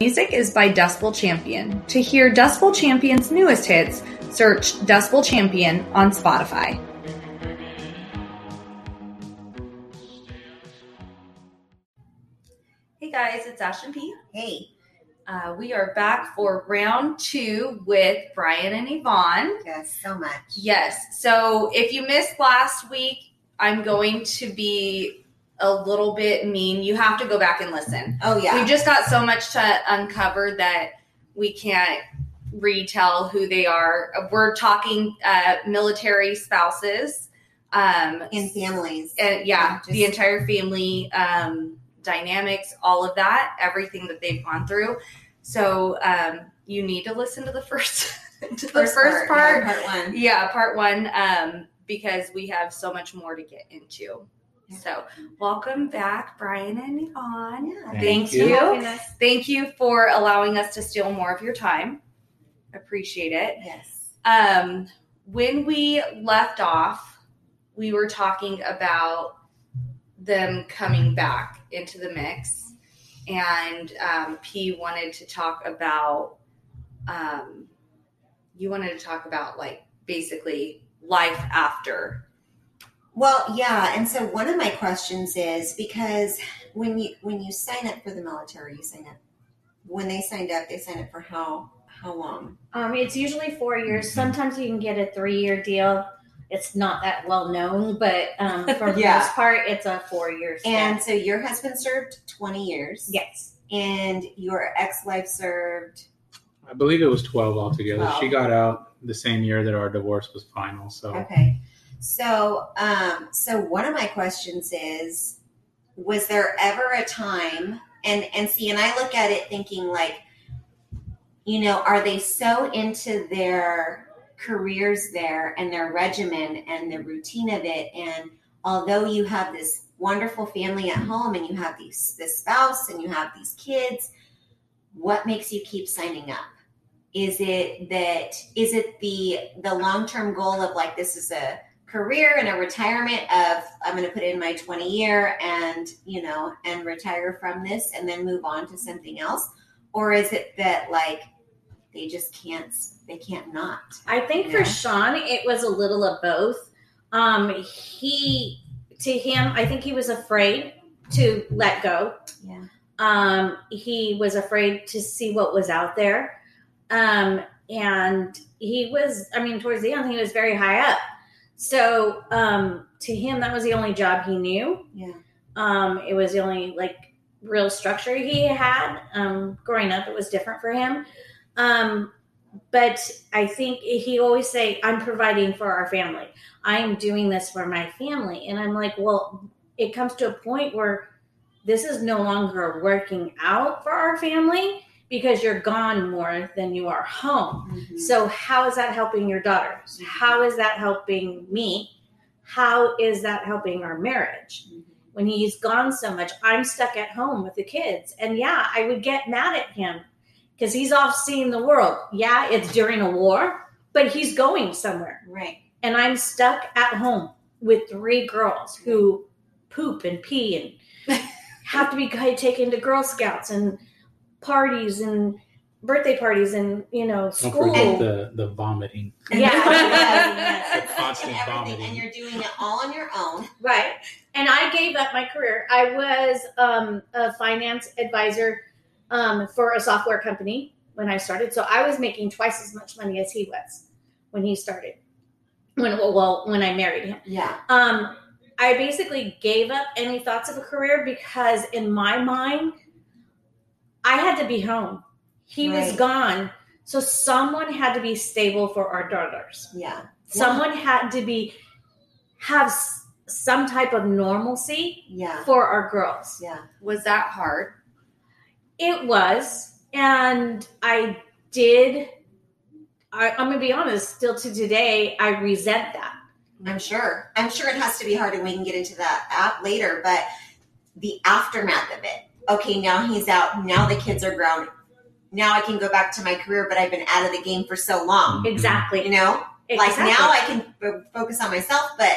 Music is by Dustbowl Champion. To hear Dustbowl Champion's newest hits, search Dustbowl Champion on Spotify. Hey guys, it's Ash and Pete. Hey. Uh, we are back for round two with Brian and Yvonne. Yes, so much. Yes. So if you missed last week, I'm going to be a little bit mean. You have to go back and listen. Oh, yeah. We've just got so much to uncover that we can't retell who they are. We're talking uh, military spouses. Um, and families. and yeah, Just- the entire family um, dynamics, all of that, everything that they've gone through. So um, you need to listen to the first to the first part. yeah, part one. Yeah, part one, um, because we have so much more to get into. Yeah. So, welcome back, Brian and Yvonne. Yeah. Thank, Thank you. you. Thank you for allowing us to steal more of your time. Appreciate it. Yes. Um, when we left off, we were talking about them coming back into the mix, and um, P wanted to talk about. Um, you wanted to talk about like basically life after. Well, yeah, and so one of my questions is because when you when you sign up for the military, you sign up when they signed up, they signed up for how how long? Um, it's usually four years. Sometimes you can get a three-year deal. It's not that well known, but um, for the Yeah. most part, it's a four-year. And so your husband served twenty years. yes, And your ex wife served I believe it was 12 altogether. Wow. She got out the same year that our divorce was final. So Okay. So, um, so one of my questions is, was there ever a time, and and see, and I look at it thinking like, you know, are they so into their careers there and their regimen and the routine of it, and although you have this wonderful family at home and you have these this spouse and you have these kids, what makes you keep signing up? Is it that is it the the long term goal of like this is a career and a retirement of I'm going to put in my 20 year and you know and retire from this and then move on to something else or is it that like they just can't they can't not I think Yeah. for Sean, it was a little of both. Um, he, to him, I think he was afraid to let go. yeah Um, he was afraid to see what was out there. Um, and he was, I mean, towards the end, he was very high up. So um, to him, that was the only job he knew. yeah Um, it was the only like real structure he had. Um, growing up, it was different for him. Um, but I think he always say, "I'm providing for our family. I am doing this for my family." And I'm like, "Well, it comes to a point where this is no longer working out for our family because you're gone more than you are home." Mhm. So, how is that helping your daughters? How is that helping me? How is that helping our marriage? Mhm. When he's gone so much, I'm stuck at home with the kids. And yeah, I would get mad at him because he's off seeing the world. Yeah, it's during a war, but he's going somewhere. right And I'm stuck at home with three girls who poop and pee and have to be taken to Girl Scouts and parties and birthday parties and, you know, school. don't forget the, the vomiting. Yeah. Yes, The constant and vomiting. and you're doing it all on your own Right. And I gave up my career. I was um, a finance advisor um, for a software company when I started. So I was making twice as much money as he was when he started. When well, when I married him. yeah Um, I basically gave up any thoughts of a career because in my mind, I had to be home. He was gone. So someone had to be stable for our daughters yeah someone had to be have some type of normalcy yeah for our girls yeah Was that hard? it was and i did I, I'm gonna be honest. Still to today, I resent that. I'm sure. I'm sure it has to be hard, and we can get into that app later. But the aftermath of it. Okay, now he's out. Now the kids are grown. Now I can go back to my career, but I've been out of the game for so long. Exactly. You know, like now I can f- focus on myself, but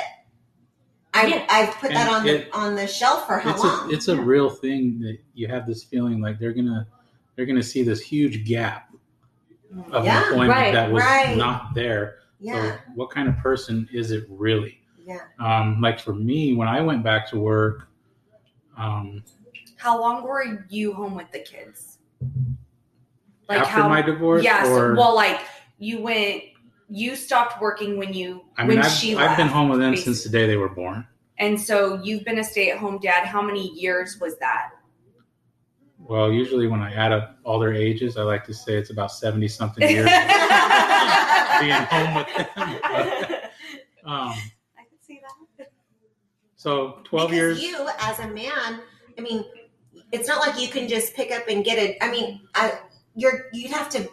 I Yeah. I've put that And on it- the on the shelf for how it's long? a it's a Yeah. real thing that you have this feeling like they're gonna they're gonna see this huge gap of Yeah, employment right, that was right. not there. yeah, So what kind of person is it really? yeah. Um, like for me, when I went back to work, um, How long were you home with the kids? Like after how? my divorce, yeah. So, or well, like you went. You stopped working when you I mean, when I've, she I've left, been home with them basically. since the day they were born. And so you've been a stay-at-home dad. How many years was that? Well, usually when I add up all their ages, I like to say it's about seventy something years being home with them. But, um, I can see that. so twelve because years. you as a man, I mean, it's not like you can just pick up and get it. I mean, I, you're you'd have to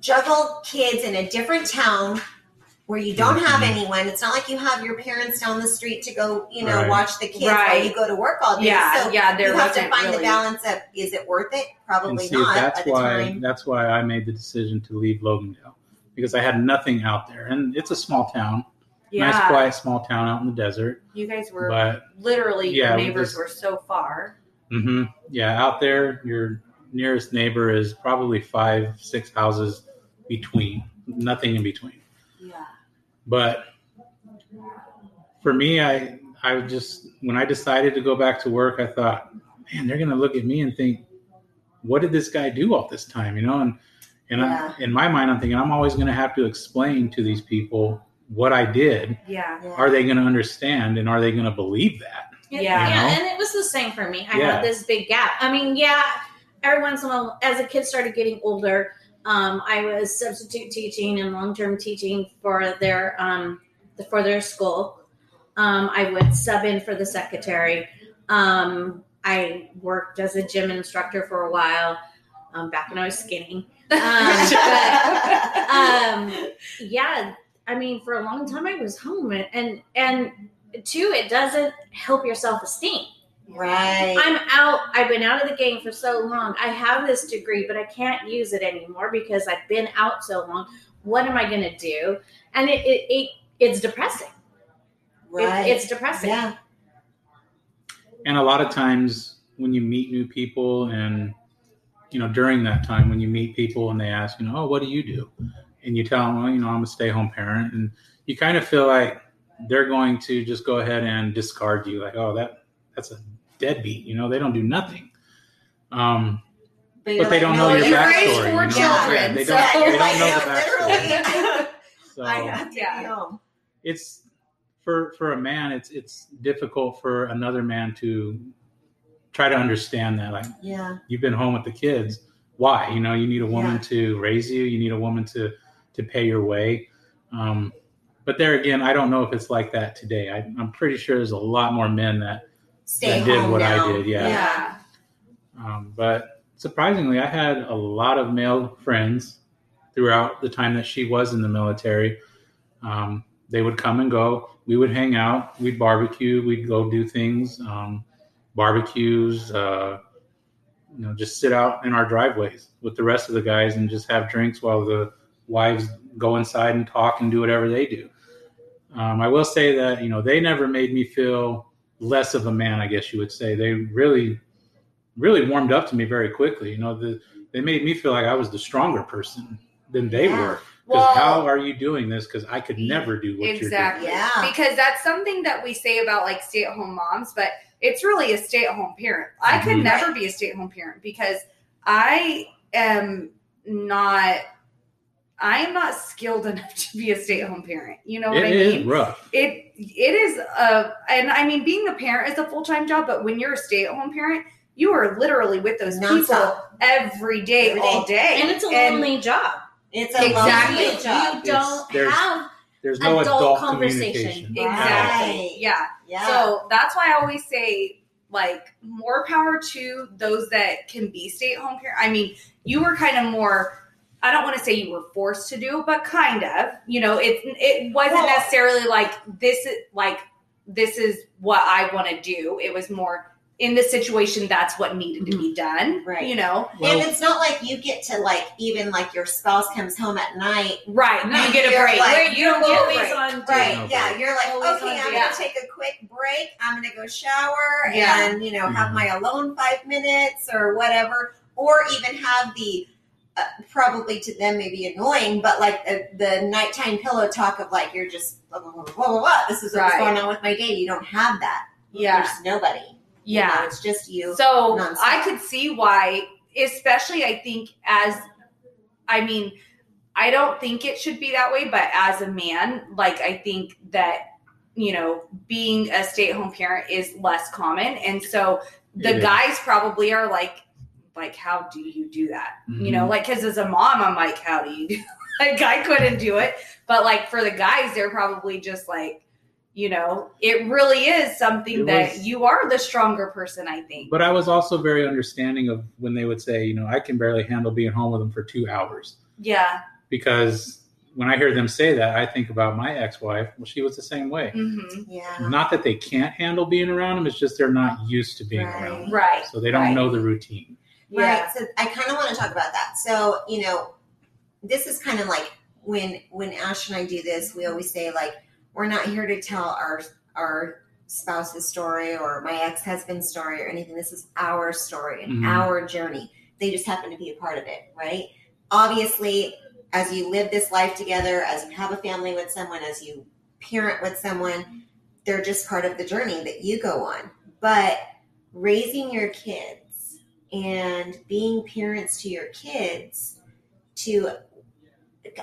juggle kids in a different town where you don't have Mhm. anyone. It's not like you have your parents down the street to go, you know, Right. watch the kids while you go to work all day. Yeah, so yeah. There you have to find really. the balance of is it worth it? and Probably see, not that's why time. that's why I made the decision to leave Logandale because I had nothing out there, and it's a small town, yeah, nice quiet small town out in the desert. you guys were But literally Yeah, your we neighbors just- were so far. Hmm yeah, out there, your nearest neighbor is probably five, six houses between, nothing in between. Yeah. But for me, I I just when I decided to go back to work, I thought, man, they're gonna look at me and think, what did this guy do all this time? You know, and and Yeah. I, in my mind, I'm thinking I'm always gonna have to explain to these people what I did. Yeah. Yeah. Are they gonna understand and are they gonna believe that? Yeah, Yeah. yeah, You know? and it was the same for me. I Yeah. had this big gap. I mean, yeah, every once in a while, as a kid started getting older, um, I was substitute teaching and long term teaching for their um, for their school. Um, I would sub in for the secretary. Um, I worked as a gym instructor for a while um, back when I was skinny. Um, but, um, yeah, I mean, for a long time I was home, and and, and two, it doesn't help your self esteem. right. I'm out. I've been out of the game for so long. I have this degree, but I can't use it anymore because I've been out so long. What am I going to do? And it, it, it it's depressing. It- right. it's depressing. yeah. And a lot of times when you meet new people and you know during that time when you meet people and they ask you know oh what do you do and you tell them well you know i'm a stay-home parent and you kind of feel like they're going to just go ahead and discard you. Like oh that that's a deadbeat you know they don't do nothing. Um you're but they like, don't no, know your you backstory raised you four know? children, Yeah, they so- don't, Yeah, they don't know yeah, the backstory. So I have to Yeah. be it's for for a man it's it's difficult for another man to try to understand that like Yeah. you've been home with the kids. Why? You know you need a woman Yeah. to raise you. You need a woman to to pay your way. Um, but there again i don't know if it's like that today. I, i'm pretty sure there's a lot more men that That did what I did, yeah. Yeah. um, but surprisingly i had a lot of male friends throughout the time that she was in the military. Um, they would come and go. We would hang out. We'd barbecue. We'd go do things um, barbecues uh, you know just sit out in our driveways with the rest of the guys and just have drinks while the wives go inside and talk and do whatever they do um, i will say that you know they never made me feel less of a man i guess you would say they really really warmed up to me very quickly you know the, they made me feel like i was the stronger person than they Yeah. were because Well, how are you doing this because i could never do what exactly. You're doing. Yeah. Because that's something that we say about like stay-at-home moms, but it's really a stay-at-home parent. I could Mhm. never be a stay-at-home parent because I am not I am not skilled enough to be a stay-at-home parent. You know what doing I mean? is rough it it is a and I mean being a parent is a full time job, but when you're a stay at home parent, you are literally with those people Nonstop. every day, Every all day, And it's a lonely job. It's a Exactly. lonely You job. don't there's- have there's no Adult adult, conversation. communication exactly, yeah. Yeah. So that's why I always say like more power to those that can be stay at home parent. I mean, you were kind of more. I don't want to say you were forced to do, but kind of. You know, it it wasn't Well- necessarily like this is like this is what I want to do. It was more in the situation that's what needed to be done. Right. You know. Well, and it's not like you get to like even like your spouse comes home at night Right. No, you get a you're break. like- Wait, you're You're always always right. on Right. No yeah. break. You're like, Always okay, on I'm duty. gonna take a quick break. I'm gonna go shower Yeah. and you know have Mhm. my alone five minutes or whatever, or even have the uh, probably to them maybe annoying, but like the, the nighttime pillow talk of like you're just blah blah blah blah blah. blah. This is what's Right. going on with my day. You don't have that. Yeah. There's nobody. You Yeah. know, it's just you. So nonstop. I could see why, especially I think as, I mean, I don't think it should be that way, but as a man, like I think that, you know, being a stay at home parent is less common. And so the It is. guys probably are like, like, how do you do that? You know, Mhm. like, cause as a mom, I'm like, how do you do Like, I couldn't do it. But like for the guys, they're probably just like, you know, it really is something It that was- you are the stronger person, I think. But I was also very understanding of when they would say, you know, I can barely handle being home with them for two hours. Yeah. Because when I hear them say that, I think about my ex wife. Well, she was the same way. hmm yeah. Not that they can't handle being around them, it's just they're not used to being Right. around them. Right. So they don't Right. know the routine. Yeah. Right. So I kind of want to talk about that. So you know, this is kind of like when when Ash and I do this, we always say like we're not here to tell our our spouse's story or my ex husband's story or anything. This is our story and Mhm. our journey. They just happen to be a part of it, right? Obviously, as you live this life together, as you have a family with someone, as you parent with someone, they're just part of the journey that you go on. But raising your kids and being parents to your kids to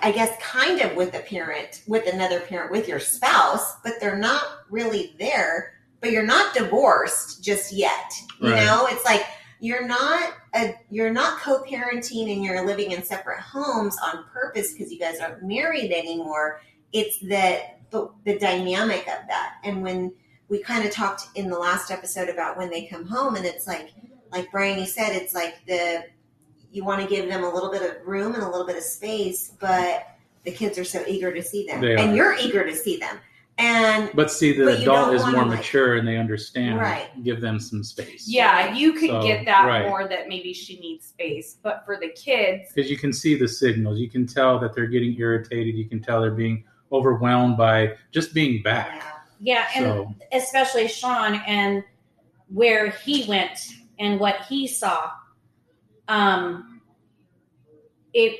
I guess kind of with a parent, with another parent, with your spouse, but they're not really there, but you're not divorced just yet. You Right. know, it's like you're not a you're not co-parenting and you're living in separate homes on purpose because you guys aren't married anymore. It's that the, the dynamic of that. And when we kind of talked in the last episode about when they come home and it's like like Brian you said it's like the you want to give them a little bit of room and a little bit of space, but the kids are so eager to see them. They and are. you're eager to see them. And But see, the But adult is wanna, more like- mature and they understand. Right. Give them some space. Yeah, you could So, get that right. more that maybe she needs space. But for the kids, Because you can see the signals. You can tell that they're getting irritated. You can tell they're being overwhelmed by just being back. Yeah, and So especially Sean and where he went and what he saw. Um, it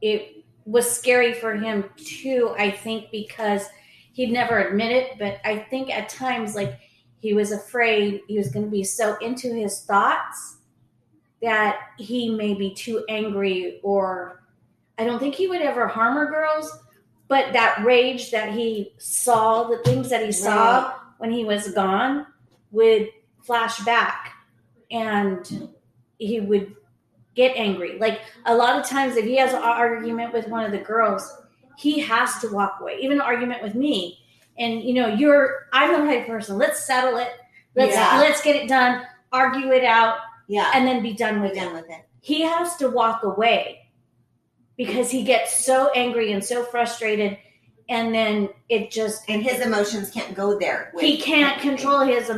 it was scary for him too. I think because he'd never admit it, but I think at times like he was afraid he was going to be so into his thoughts that he may be too angry or I don't think he would ever harm her girls, but that rage that he saw, the things that he saw Right. when he was gone would flash back and he would get angry. Like a lot of times if he has an argument with one of the girls, he has to walk away. Even an argument with me. And you know, you're I'm the right person. Let's settle it. Let's Yeah. let's get it done, argue it out, yeah, and then be done with it done with it. he has to walk away because he gets so angry and so frustrated and then it just And his emotions can't go there. he can't control his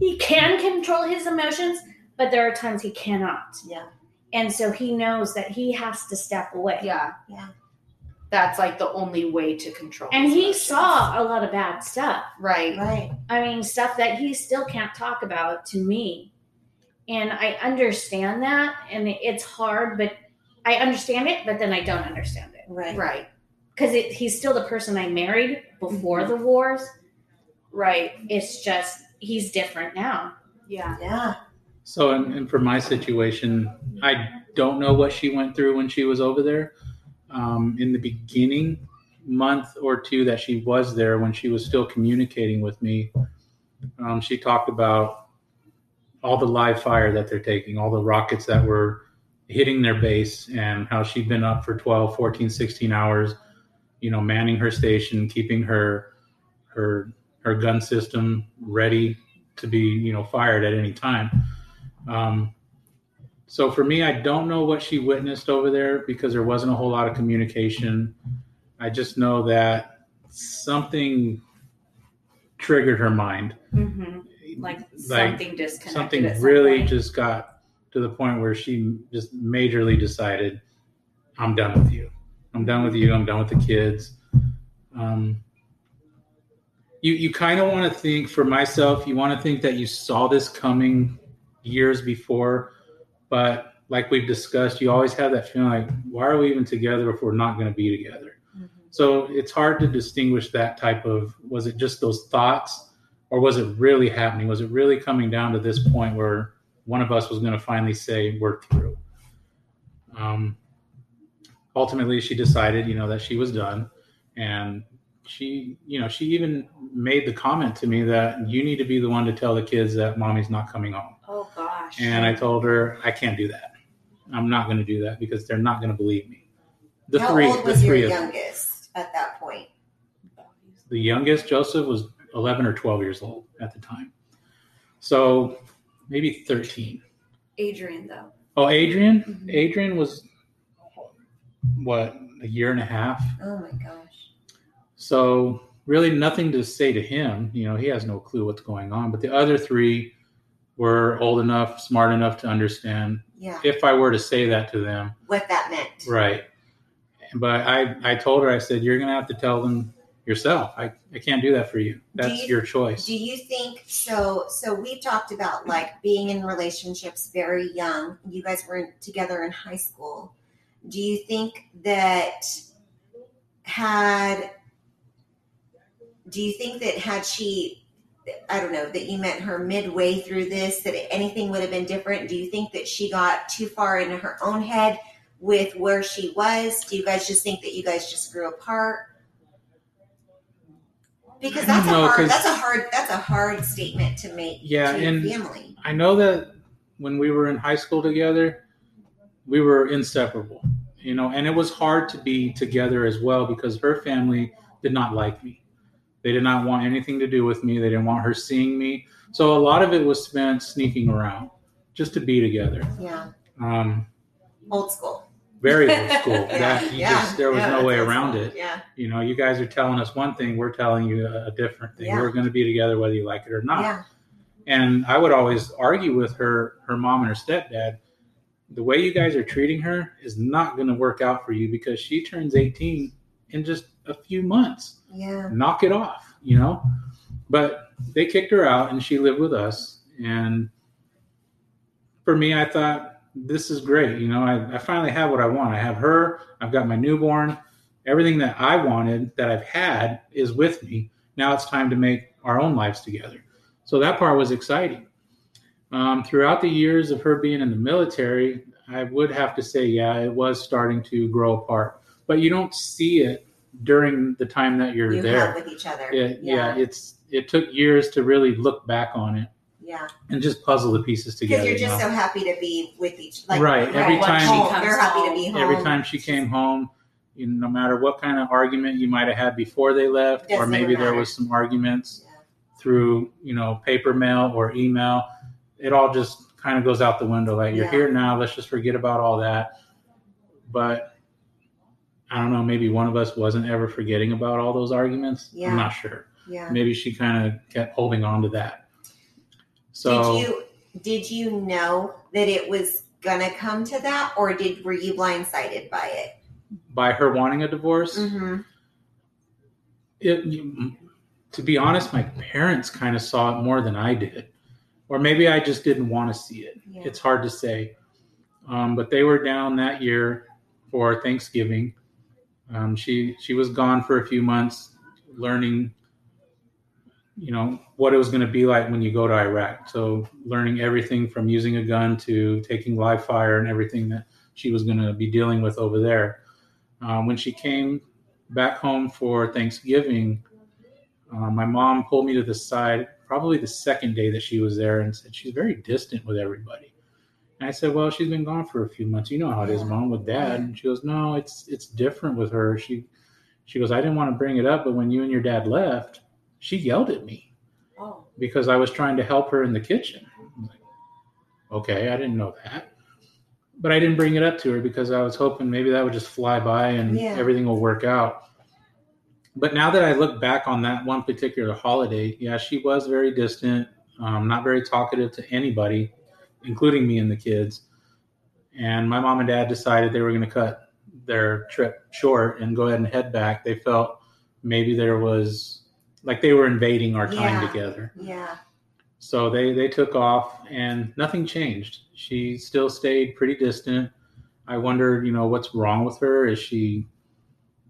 he can control his emotions but there are times he cannot Yeah. and so he knows that he has to step away yeah, Yeah. that's like the only way to control. and his he emotions. saw a lot of bad stuff right. Right. I mean, stuff that he still can't talk about to me. And I understand that. And it's hard, but I understand it, but then I don't understand it. Right. Right. Because he's still the person I married before mm-hmm. the wars. Right. It's just, he's different now. Yeah. Yeah. So, and, and for my situation, I don't know what she went through when she was over there. Um, in the beginning month or two that she was there, when she was still communicating with me, um, she talked about all the live fire that they're taking, all the rockets that were hitting their base, and how she'd been up for 12, 14, 16 hours, you know, manning her station, keeping her her her gun system ready to be, you know, fired at any time. Um, so for me, I don't know what she witnessed over there because there wasn't a whole lot of communication. I just know that something triggered her mind. hmm Like, Like, something disconnected. Something some really point. just got to the point where she just majorly decided, I'm done with you. I'm done with you. I'm done with the kids. Um, you you kind of want to think for myself. You want to think that you saw this coming years before, but like we've discussed, you always have that feeling like, why are we even together if we're not going to be together? Mhm. So it's hard to distinguish that type of was it just those thoughts or was it really happening? Was it really coming down to this point where one of us was going to finally say we're through? Um, ultimately, she decided, you know, that she was done, and she, you know, she even made the comment to me that you need to be the one to tell the kids that mommy's not coming home. Oh gosh. And I told her I can't do that. I'm not going to do that because they're not going to believe me. The How three, old the was your three of them. youngest at that point? the youngest Joseph was 11 or 12 years old at the time. So maybe 13. Adrian though. Oh, Adrian? Mhm. Adrian was what, a year and a half? Oh my gosh. So really nothing to say to him. You know, he has no clue what's going on. But the other three were old enough, smart enough to understand Yeah. if I were to say that to them. What that meant. Right. But I, I told her, I said, you're going to have to tell them yourself. I, I can't do that for you. That's you- your choice. Do you think so? So we talked about like being in relationships very young. You guys were together in high school. Do you think that had do you think that had she I don't know that you met her midway through this that anything would have been different? Do you think that she got too far into her own head with where she was? Do you guys just think that you guys just grew apart? Because that's a know, hard that's a hard that's a hard statement to make Yeah, to and- family. I know that when we were in high school together, we were inseparable, you know, and it was hard to be together as well because her family did not like me. They did not want anything to do with me. They didn't want her seeing me. So a lot of it was spent sneaking around just to be together. Yeah. Um, Old school. very old school. Yeah. That you yeah. just there was yeah, no way around school. it. Yeah. You know, you guys are telling us one thing, we're telling you a, a different thing. Yeah. We're going to be together whether you like it or not Yeah. and I would always argue with her, her mom and her stepdad. The way you guys are treating her is not going to work out for you because she turns 18 in just a few months. Yeah. Knock it off, you know? But they kicked her out and she lived with us. And for me, I thought, this is great. You know, I, I finally have what I want. I have her, I've got my newborn. Everything that I wanted that I've had is with me. Now it's time to make our own lives together. So that part was exciting. Um, throughout the years of her being in the military, I would have to say, yeah, it was starting to grow apart. But you don't see it during the time that you're You there. with each other. It, yeah. Yeah. it's it took years to really look back on it Yeah. and just puzzle the pieces together. Because you're you just know? so happy to be with each like Right, every home. time- She comes you're happy to be home. Every time she came home, you know, no matter what kind of argument you might have had before they left, or Doesn't maybe there was some arguments Yeah. through you know paper mail or email, it all just kind of goes out the window. Like you're Yeah. here now, let's just forget about all that. But I don't know, maybe one of us wasn't ever forgetting about all those arguments. Yeah. I'm not sure. Yeah. Maybe she kind of kept holding on to that. So did you did you know that it was gonna come to that or did were you blindsided by it? by her wanting a divorce, Mm-hmm. it, to be honest, my parents kind of saw it more than I did, or maybe I just didn't want to see it. Yeah. It's hard to say. Um, but they were down that year for Thanksgiving. Um, she she was gone for a few months, learning, you know, what it was going to be like when you go to Iraq. So learning everything from using a gun to taking live fire and everything that she was going to be dealing with over there. Um, when she came back home for Thanksgiving, uh, my mom pulled me to the side probably the second day that she was there and said she's very distant with everybody. And I said, "Well, she's been gone for a few months. You know how it is, mom, with dad." And she goes, "No, it's it's different with her." She she goes, "I didn't want to bring it up, but when you and your dad left, she yelled at me Oh. because I was trying to help her in the kitchen." I'm like, okay, I didn't know that. but I didn't bring it up to her because I was hoping maybe that would just fly by and Yeah. everything will work out. But now that I look back on that one particular holiday, yeah, she was very distant, um, not very talkative to anybody, including me and the kids. And my mom and dad decided they were going to cut their trip short and go ahead and head back. They felt maybe there was like they were invading our time Yeah. together. Yeah. So they they took off and nothing changed. She still stayed pretty distant. I wondered, you know, what's wrong with her? Is she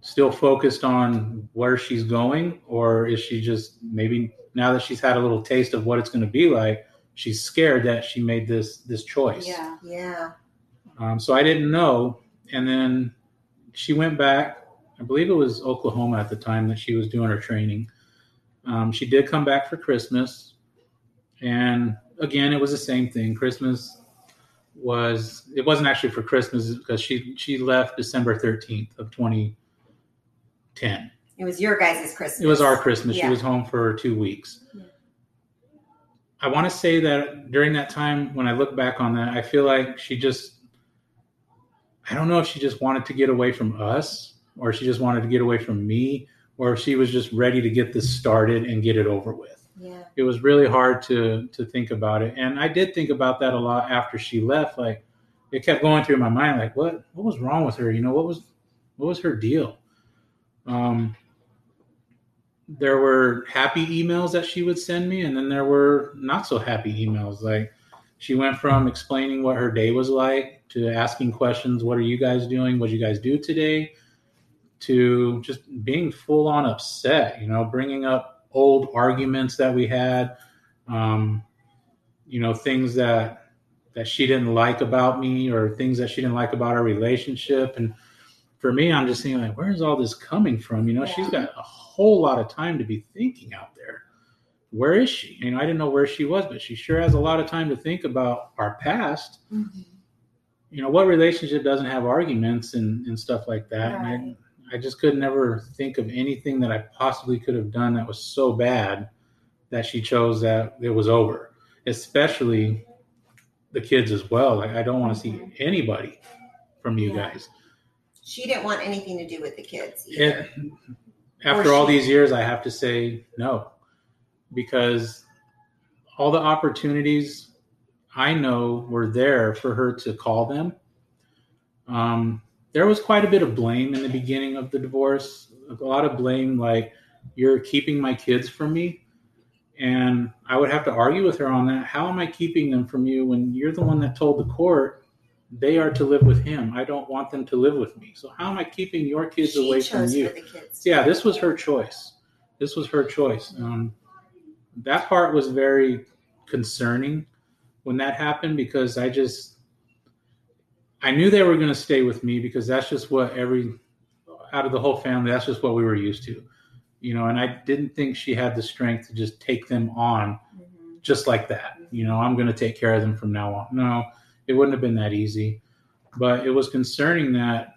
still focused on where she's going or is she just maybe now that she's had a little taste of what it's going to be like, she's scared that she made this this choice. Yeah. Yeah. Um, so I didn't know. And then she went back. I believe it was Oklahoma at the time that she was doing her training. Um, she did come back for Christmas. And again, it was the same thing. Christmas was, it wasn't actually for Christmas because she, she left December 13th of 2010. It was your guys' Christmas. It was our Christmas. Yeah. She was home for two weeks. Yeah. I want to say that during that time, when I look back on that, I feel like she just, I don't know if she just wanted to get away from us or she just wanted to get away from me or if she was just ready to get this started and get it over with. Yeah. It was really hard to to think about it. And I did think about that a lot after she left. Like it kept going through my mind, like what what was wrong with her? You know, what was what was her deal? Um there were happy emails that she would send me and then there were not so happy emails. Like she went from explaining what her day was like to asking questions what are you guys doing? What did you guys do today? to just being full on upset you know bringing up old arguments that we had um, you know things that that she didn't like about me or things that she didn't like about our relationship. And for me i'm just thinking like where's all this coming from you know she's got a whole lot of time to be thinking out there where is she you know i didn't know where she was but she sure has a lot of time to think about our past Mhm. you know what relationship doesn't have arguments and, and stuff like that Right. and I, I just could never think of anything that i possibly could have done that was so bad that she chose that it was over especially the kids as well like i don't want to see Mhm. anybody from you Yeah. guys She didn't want anything to do with the kids either. it, after Or all she- these years i have to say no. Because all the opportunities i know were there for her to call them. Um, there was quite a bit of blame in the beginning of the divorce. A lot of blame like you're keeping my kids from me. And i would have to argue with her on that. How am i keeping them from you when you're the one that told the court they are to live with him i don't want them to live with me so how am i keeping your kids she away from you for the kids. yeah, this was her choice. This was her choice. Um, that part was very concerning when that happened because I just I knew they were going to stay with me because that's just what every out of the whole family that's just what we were used to, you know. And I didn't think she had the strength to just take them on Mhm. just like that. You know, I'm going to take care of them from now on. No, it wouldn't have been that easy. But it was concerning that,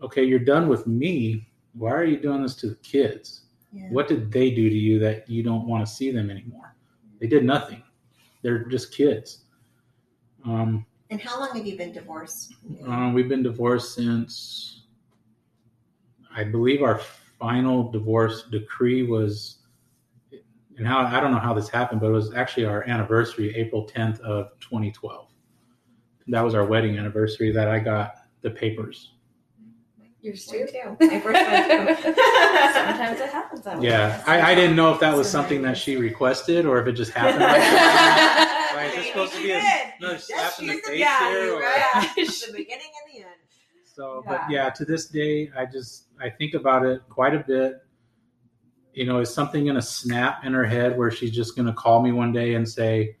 okay, you're done with me. Why are you doing this to the kids? Yeah. What did they do to you that you don't want to see them anymore? They did nothing. They're just kids. Um, And how long have you been divorced? uh, we've been divorced since, I believe, our final divorce decree was, and how I don't know how this happened, but it was actually our anniversary, April 10th of 2012. That was our wedding anniversary that I got the papers. Yours Mine too. too. My first one. Sometimes it happens that way. Yeah, I, I didn't know if that was something that she requested or if it just happened. Like that. Like, is this supposed to be a, another slap in the face here? Or, the beginning and the end. So, but yeah, to this day, I just I think about it quite a bit. You know, is something going to snap in her head where she's just going to call me one day and say,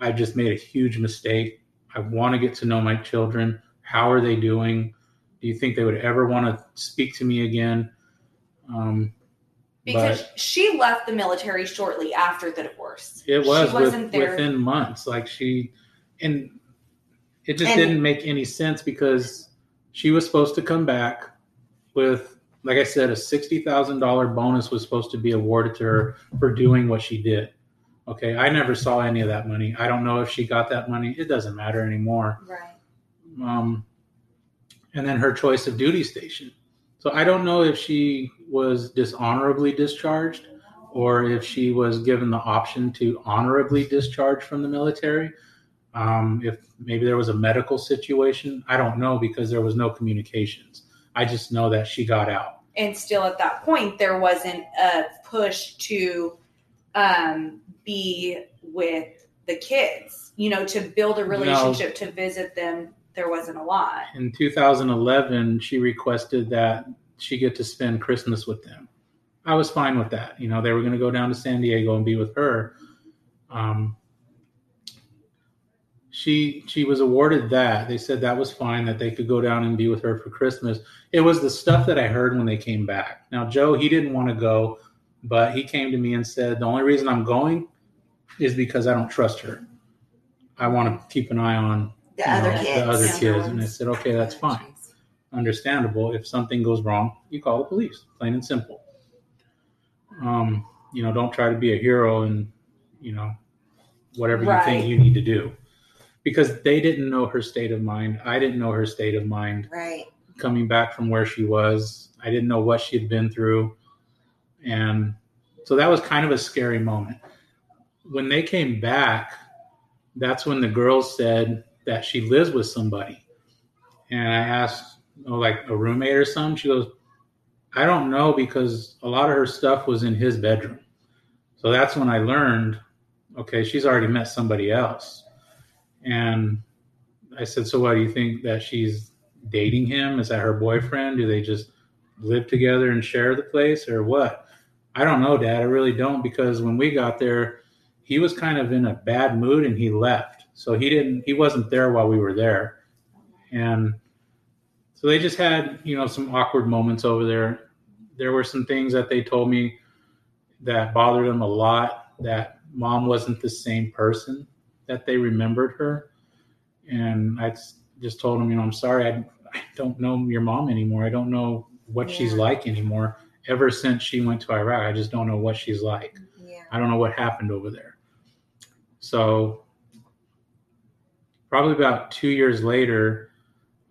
"I just made a huge mistake. I want to get to know my children. How are they doing? Do you think they would ever want to speak to me again?" Um, Because but she left the military shortly after the divorce. it was she with, wasn't there. within months. Like she, and it just And- didn't make any sense because she was supposed to come back with, like I said, a sixty thousand dollar bonus was supposed to be awarded to her for doing what she did. Okay, I never saw any of that money. I don't know if she got that money. It doesn't matter anymore. right. um, and then her choice of duty station. So I don't know if she was dishonorably discharged or if she was given the option to honorably discharge from the military. Um, if maybe there was a medical situation, I don't know because there was no communications. I just know that she got out. And still at that point, there wasn't a push to um, be with the kids, you know, to build a relationship, to visit them. There wasn't a lot. In 2011, she requested that she get to spend Christmas with them. I was fine with that. You know, they were going to go down to San Diego and be with her. Um, she she was awarded that. They said that was fine that they could go down and be with her for Christmas. It was the stuff that I heard when they came back. Now Joe, he didn't want to go, but he came to me and said the only reason I'm going is because I don't trust her. I want to keep an eye on The other know, kids. the other Yeah. kids. And I said, okay, that's fine. Understandable. If something goes wrong, you call the police. Plain and simple. Um, you know, don't try to be a hero and you know whatever you think you need to do. Because they didn't know her state of mind. I didn't know her state of mind Right. coming back from where she was. I didn't know what she had been through. And so that was kind of a scary moment. When they came back, that's when the girl said that she lives with somebody. And I asked, like a roommate or something. She goes, I don't know because a lot of her stuff was in his bedroom. So that's when I learned, okay, she's already met somebody else. And I said, so what do you think that she's dating him? Is that her boyfriend? Do they just live together and share the place or what? I don't know, Dad. I really don't because when we got there, he was kind of in a bad mood and he left. So he didn't he wasn't there while we were there. And so they just had, you know, some awkward moments over there. There were some things that they told me that bothered them a lot that mom wasn't the same person that they remembered her. And I just told them, you know, I'm sorry, I, I don't know your mom anymore. I don't know what she's like anymore. Ever since she went to Iraq, I just don't know what she's like. Yeah. I don't know what happened over there. So, probably about two years later,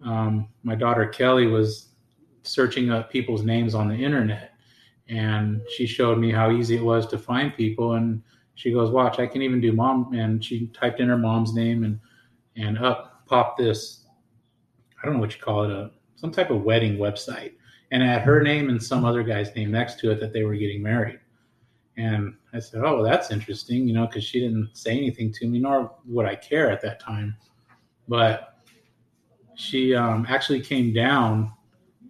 um, my daughter Kelly was searching up people's names on the internet, and she showed me how easy it was to find people. And she goes, "Watch, I can even do mom." And she typed in her mom's name, and and up popped this. I don't know what you call it, a some type of wedding website, and had her name and some other guy's name next to it that they were getting married. And I said, "Oh, well, that's interesting," you know, because she didn't say anything to me, nor would I care at that time. But she um, actually came down,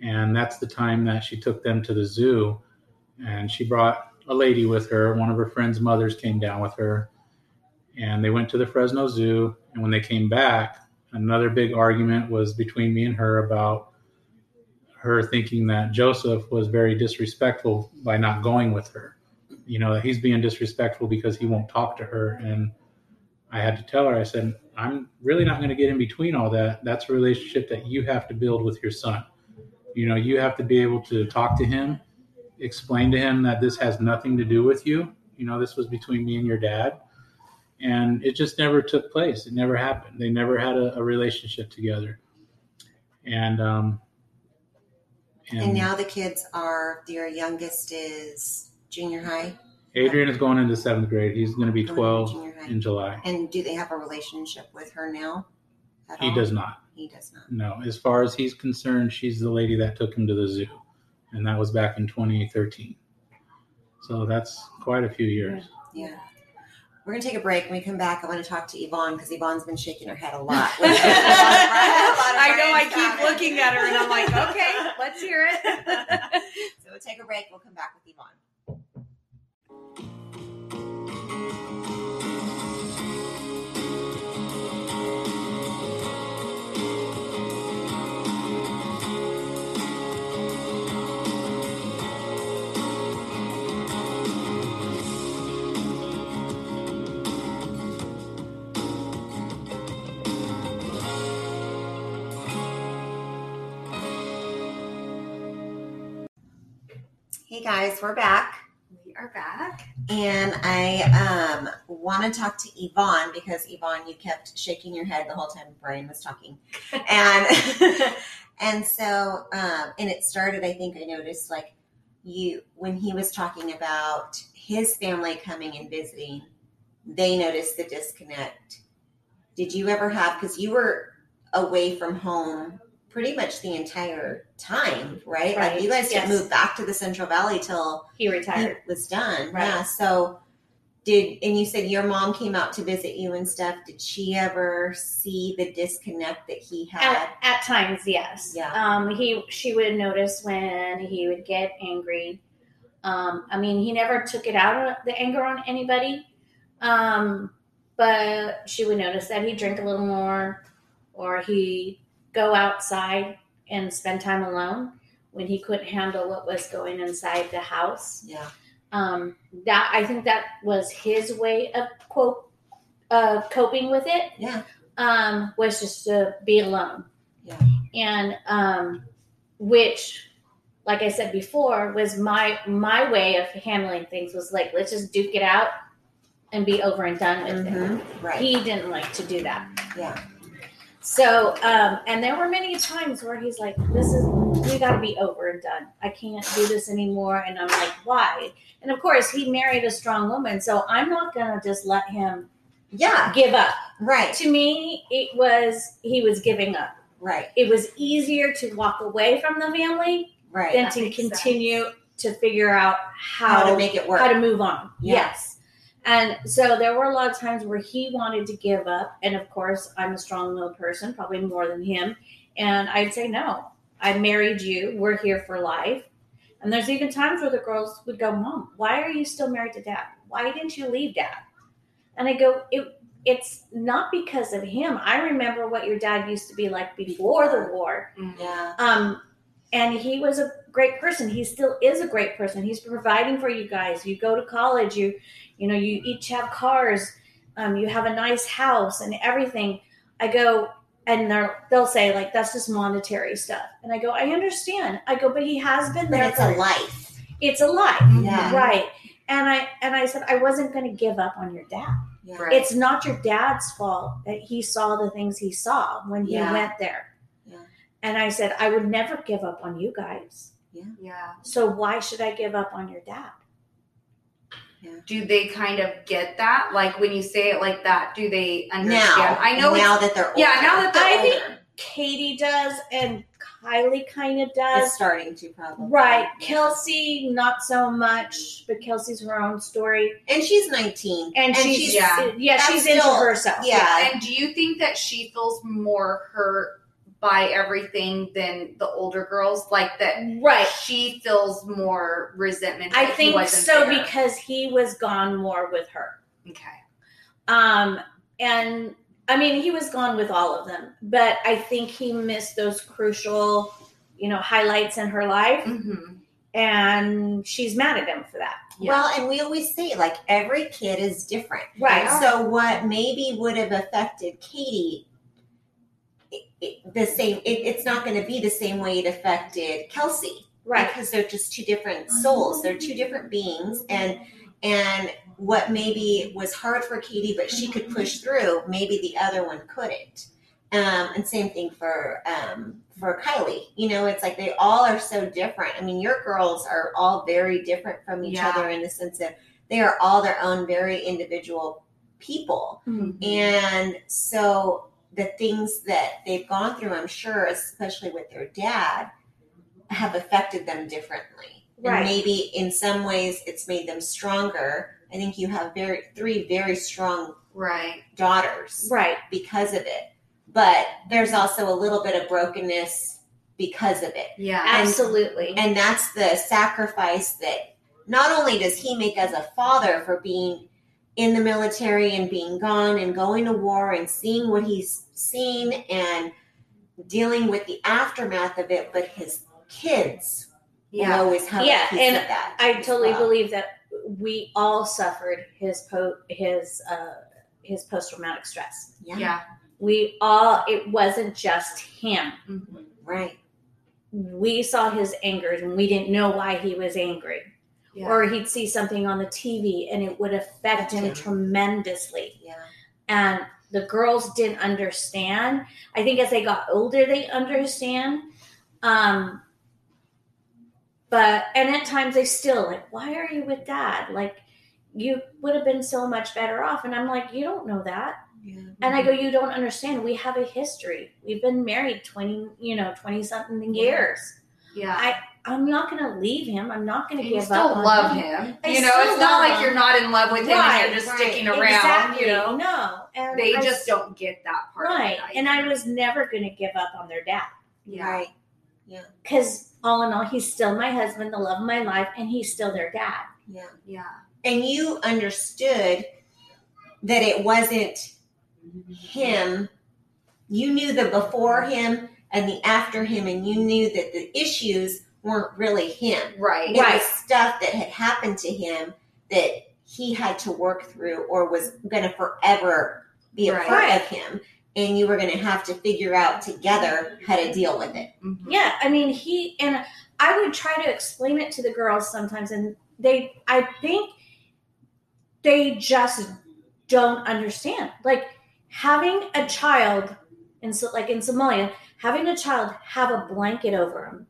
and that's the time that she took them to the zoo, and she brought a lady with her. One of her friend's mothers came down with her, and they went to the Fresno Zoo. And when they came back, another big argument was between me and her about her thinking that Joseph was very disrespectful by not going with her. You know, he's being disrespectful because he won't talk to her. And I had to tell her, I said, I'm really not going to get in between all that. That's a relationship that you have to build with your son. You know, you have to be able to talk to him, explain to him that this has nothing to do with you. You know, this was between me and your dad. And it just never took place. It never happened. They never had a, a relationship together. And, um, And mm. now the kids are their youngest is junior high. Adrian is going into seventh grade. He's going to be Going 12 junior in July. And do they have a relationship with her now? He all? does not. He does not. No, as far as he's concerned, she's the lady that took him to the zoo, and that was back in 2013. So that's quite a few years. Yeah. We're gonna take a break. When we come back, I want to talk to Yvonne because Yvonne's been shaking her head a lot. I know. I keep looking at her and I'm like, okay, let's hear it. so we'll take a break. We'll come back with Yvonne. Hey guys, we're back. we are back. And I um, want to talk to Yvonne because Yvonne, you kept shaking your head the whole time Brian was talking, and and so um, and it started. I think I noticed like you when he was talking about his family coming and visiting, they noticed the disconnect. Did you ever have because you were away from home pretty much the entire time, right? Like you guys didn't move back to the Central Valley till He retired. it was done. Right. Yeah. So did and you said your mom came out to visit you and stuff. Did she ever see the disconnect that he had? At, at times, yes. Yeah. Um, he she would notice when he would get angry. Um, I mean, he never took it out of the anger on anybody. Um, but she would notice that he'd drink a little more, or he'd go outside and spend time alone when he couldn't handle what was going inside the house. yeah. Um, that I think that was his way of quote uh, coping with it Yeah. um, was just to be alone. Yeah. And um, which, like I said before, was my my way of handling things was like let's just duke it out and be over and done with it. Mhm. Right. He didn't like to do that. yeah. So, um, and there were many times where he's like, "This is we got to be over and done. I can't do this anymore." And I'm like, "Why?" And of course, he married a strong woman, so I'm not gonna just let him Yeah. give up. Right. To me, it was he was giving up. Right. It was easier to walk away from the family Right. than That to continue to figure out How how, to make it work. how to move on. Yeah. Yes. And so there were a lot of times where he wanted to give up. And of course, I'm a strong willed person, probably more than him. And I'd say, no, I married you. We're here for life. And there's even times where the girls would go, Mom, why are you still married to dad? Why didn't you leave dad? And I go, it, it's not because of him. I remember what your dad used to be like before the war. yeah. Um, and he was a great person. He still is a great person. He's providing for you guys. You go to college. You, you know, you each have cars. Um, you have a nice house and everything. I go, and they're, they'll say like that's just monetary stuff. And I go, I understand. I go, but he has been But there. it's a life. It's a life, Yeah. right? And I and I said I wasn't going to give up on your dad. Yeah. Right. It's not your dad's fault that he saw the things he saw when he Yeah. went there. Yeah. And I said, I would never give up on you guys. Yeah. So why should I give up on your dad? Do they kind of get that? Like when you say it like that, do they understand? Now. I know. now that they're older, yeah. Now that they're I think- Katie does, and Kylie kind of it's does. starting to probably. Right. Yeah. Kelsey, not so much, but Kelsey's her own story. And she's 19. And, she's, yeah. yeah, that's she's into still- herself. Yeah. And do you think that she feels more hurt by everything than the older girls? Like that Right. she feels more resentment. I that he think wasn't so there. because he was gone more with her. okay. Um, and I mean, he was gone with all of them, but I think he missed those crucial, you know, highlights in her life, Mm-hmm. and she's mad at him for that. Yeah. Well, and we always say like every kid is different. Right. And so what maybe would have affected Katie it, it, the same it, it's not going to be the same way it affected Kelsey right? because they're just two different souls. They're two different beings and and what maybe was hard for Katie but she could push through, maybe the other one couldn't. Um, and same thing for um, for Kylie. You know, it's like they all are so different. I mean, your girls are all very different from each Yeah. other in the sense that they are all their own very individual people. Mhm. And so the things that they've gone through, I'm sure, especially with their dad, have affected them differently. Right. And maybe in some ways it's made them stronger. I think you have very three very strong Right. daughters Right. because of it. But there's also a little bit of brokenness because of it. Yeah. Absolutely. And that's the sacrifice that not only does he make as a father for being in the military and being gone and going to war and seeing what he's seen and dealing with the aftermath of it, but his kids will Yeah. always have Yeah, a piece and that. I totally well. believe that we all suffered his po- his uh, his post traumatic stress. Yeah, Yeah. We all. It wasn't just him. Mhm. right. We saw his anger, and we didn't know why he was angry. Yeah. or he'd see something on the TV and it would affect him tremendously. Yeah. And the girls didn't understand. I think as they got older, they understand. Um, but and at times they still like, why are you with dad? Like, you would have been so much better off. And I'm like, you don't know that. Yeah. And I go, you don't understand. We have a history. We've been married 20, you know, 20 something years. yeah. I'm not going to leave him. I'm not going to you give still up on love him. him. I You know, it's not like him. you're not in love with him and you're just right. sticking around. Exactly. You know, No. And they I- just don't get that part. of it, right. I And I was never going to give up on their dad yeah, Right. because all in all, he's still my husband, the love of my life, and he's still their dad. Yeah. yeah, And you understood that it wasn't mm-hmm. him. You knew the before him and the after him, and you knew that the issues weren't really him. right. It was stuff that had happened to him that he had to work through or was going to forever be a Right. part of him. And you were going to have to figure out together how to deal with it. Mhm. Yeah, I mean, he and I would try to explain it to the girls sometimes, and they, I think, they just don't understand. Like having a child in, like in Somalia, having a child have a blanket over him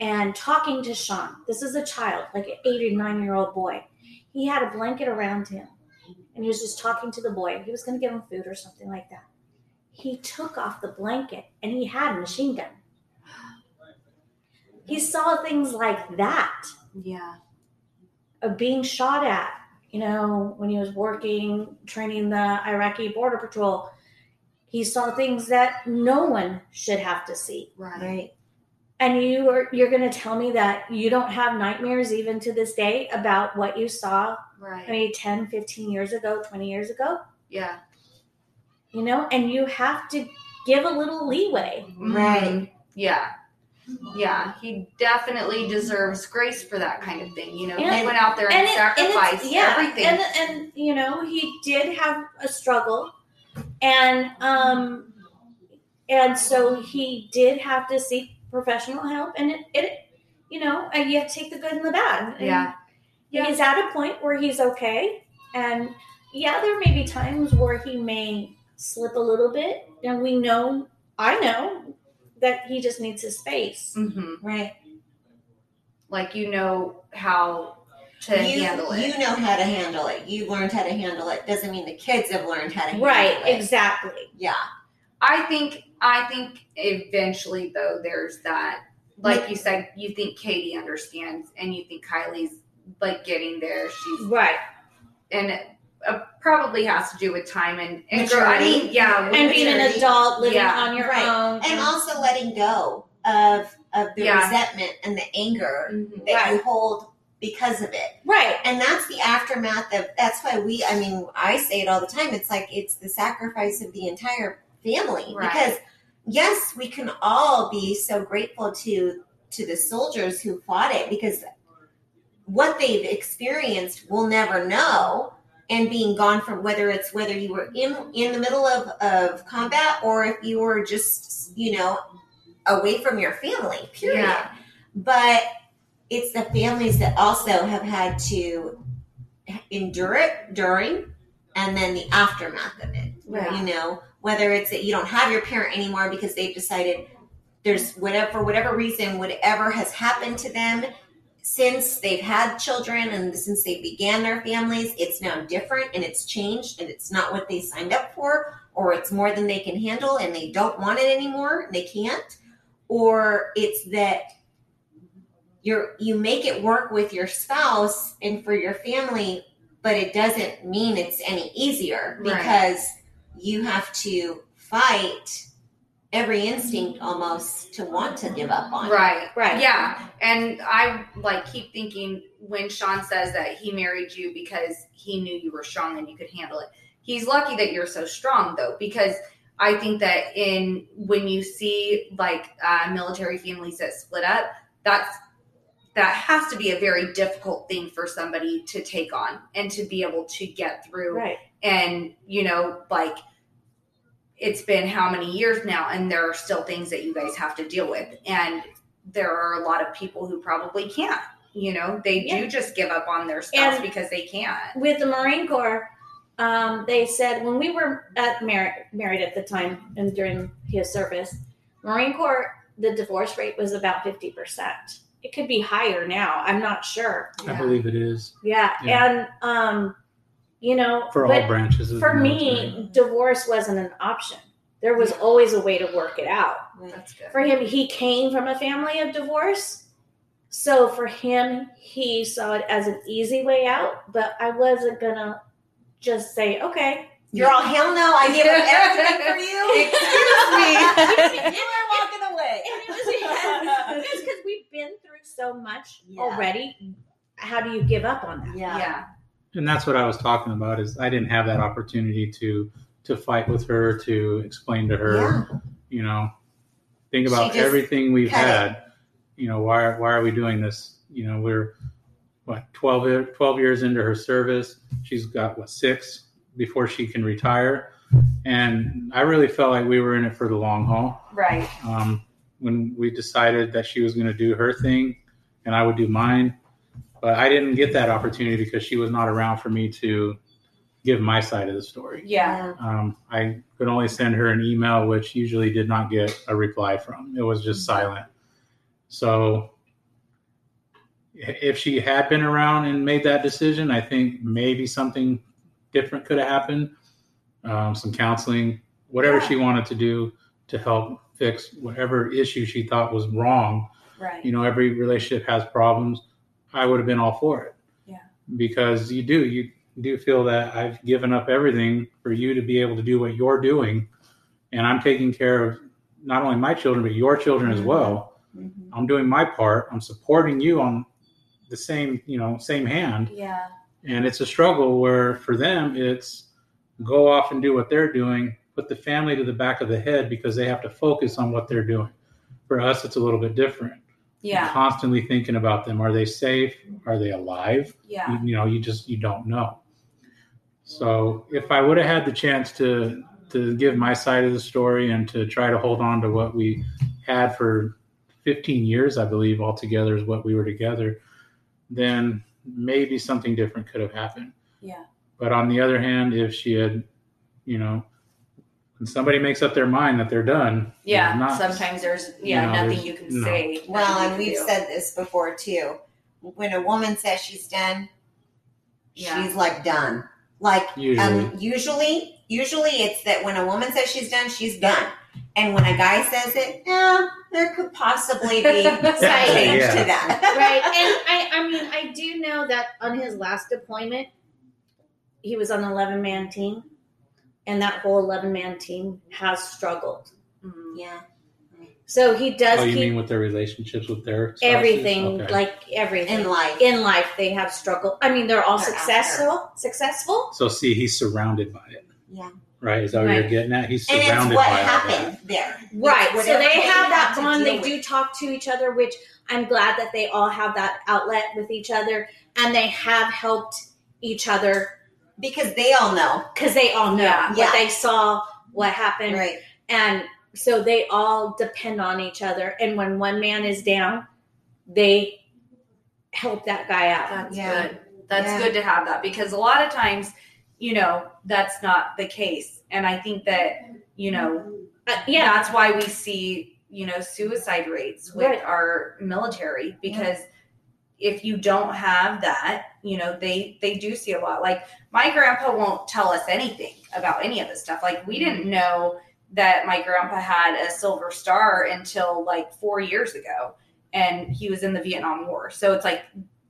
and talking to Sean. This is a child, like an eight or nine year old boy. He had a blanket around him, and he was just talking to the boy. He was going to give him food or something like that. He took off the blanket, and he had a machine gun he saw things like that Yeah, of being shot at you know when he was working training the iraqi border patrol he saw things that no one should have to see right. Right. and you are you're going to tell me that you don't have nightmares even to this day about what you saw Right. maybe 10 15 years ago 20 years ago yeah. you know and you have to give a little leeway Right. Mhm. Yeah. Yeah, he definitely deserves grace for that kind of thing. You know, he went out there and, it- it's- sacrificed yeah, everything. And and you know, he did have a struggle, and um, and so he did have to seek professional help, and it, it you know, and you have to take the good and the bad. And yeah. Yeah. he's at a point where he's okay, and yeah, there may be times where he may slip a little bit, and we know, I know, that he just needs his space. hmm Right. Like you know how to you, handle it. you know how to handle it. You learned how to handle it. Doesn't mean the kids have learned how to handle Right, it. Right, exactly. Yeah. I think I think eventually though there's that like you said you think Katie understands and you think Kylie's like getting there she's Right. and it uh, probably has to do with time and and grow, I Maturity. mean yeah and being an adult living Yeah, on your right. own And also letting go of of the Yeah. resentment and the anger Mhm. that Right. you hold because of it. right And that's the aftermath of that's why we I mean, I say it all the time. It's like it's the sacrifice of the entire family. Right. Because yes, we can all be so grateful to to the soldiers who fought it because what they've experienced we'll never know and being gone from whether it's whether you were in in the middle of, of combat or if you were just you know away from your family period Yeah. but it's the families that also have had to endure it during and then the aftermath of it Yeah. you know whether it's that you don't have your parent anymore because they've decided there's whatever for whatever reason whatever has happened to them since they've had children and since they began their families it's now different and it's changed and it's not what they signed up for or it's more than they can handle and they don't want it anymore they can't or it's that you're you make it work with your spouse and for your family but it doesn't mean it's any easier Right. because you have to fight every instinct almost to want to give up on it. Right. Right. Yeah. And I like keep thinking when Sean says that he married you because he knew you were strong and you could handle it. He's lucky that you're so strong though, because I think that in when you see like uh, military families that split up, that's that has to be a very difficult thing for somebody to take on and to be able to get through right and you know like it's been how many years now and there are still things that you guys have to deal with and there are a lot of people who probably can't You know, they Yeah. do just give up on their spouse And- because they can't. with the Marine Corps, um, they said when we were at mar- married at the time and during his service, Marine Corps, the divorce rate was about fifty percent. It could be higher now. I'm not sure. I Yeah. believe it is Yeah, Yeah. and um, you know, for all branches. Of for me, divorce wasn't an option. There was always a way to work it out. That's good. For him, he came from a family of divorce. So for him, he saw it as an easy way out, but I wasn't gonna just say, okay, You're all hell no. I give up everything for you. Excuse me. you are walking away. And it was because, because we've been through so much Yeah. already. How do you give up on that? Yeah. yeah. and that's what I was talking about. Is I didn't have that opportunity to to fight with her, to explain to her, Yeah. you know, think about everything we've cut it. had. You know, why why are we doing this? You know, we're what 12, 12 years into her service. She's got what six before she can retire, and I really felt like we were in it for the long haul. Right. um, when we decided that she was going to do her thing and I would do mine. But I didn't get that opportunity because she was not around for me to give my side of the story. Yeah. Um, I could only send her an email, which usually did not get a reply from. It was just silent. So if she had been around and made that decision, I think maybe something different could have happened. Um, some counseling, whatever Yeah. she wanted to do to help fix whatever issue she thought was wrong. Right. You know, every relationship has problems. I would have been all for it. Yeah. Because you do, you do feel that I've given up everything for you to be able to do what you're doing. And I'm taking care of not only my children, but your children as Mhm. well. Mhm. I'm doing my part. I'm supporting you on the same, you know, same hand. Yeah. And it's a struggle where for them it's go off and do what they're doing, put the family to the back of the head because they have to focus on what they're doing. For us, it's a little bit different. Yeah. Constantly thinking about them. Are they safe? Are they alive? Yeah. You, you know, you just you don't know. So if I would have had the chance to to give my side of the story and to try to hold on to what we had for 15 years, I believe altogether is what we were together, then maybe something different could have happened. Yeah. But on the other hand, if she had, you know, when somebody makes up their mind that they're done, Yeah. there's not- Sometimes there's yeah No, nothing there's- you can no. say. Well, and we've do. said this before too. When a woman says she's done, Yeah. she's like done. Like Usually. um, usually, usually it's that when a woman says she's done, she's done. And when a guy says it, yeah, there could possibly be some change Yeah. to that. right and i i mean i do know that on his last deployment he was on an 11 man team and that whole 11 man team has struggled Mm. Yeah. so he does oh, you keep mean with their relationships with their spouses? everything Okay. like everything In life. in life they have struggled i mean they're all They're successful successful So see, he's surrounded by it. Yeah. Right? Is that what you're getting at? He's And surrounded it's what by all that. happened there. right so they have that had bond they deal do talk to each other which i'm glad that they all have that outlet with each other and they have helped each other Because they all know. because they all know Yeah. what Yeah. they saw what happened Right. and so they all depend on each other and when one man is down they help that guy out That's Yeah. good. That's Yeah. good to have that because a lot of times, you know, that's not the case. And I think that, you know, Uh, yeah that's why we see, you know, suicide rates with Right. our military because if you don't have that, you know, they they do see a lot. Like my grandpa won't tell us anything about any of this stuff. Like we didn't mm-hmm. know that my grandpa had a silver star until like 4 years ago and he was in the Vietnam War. So it's like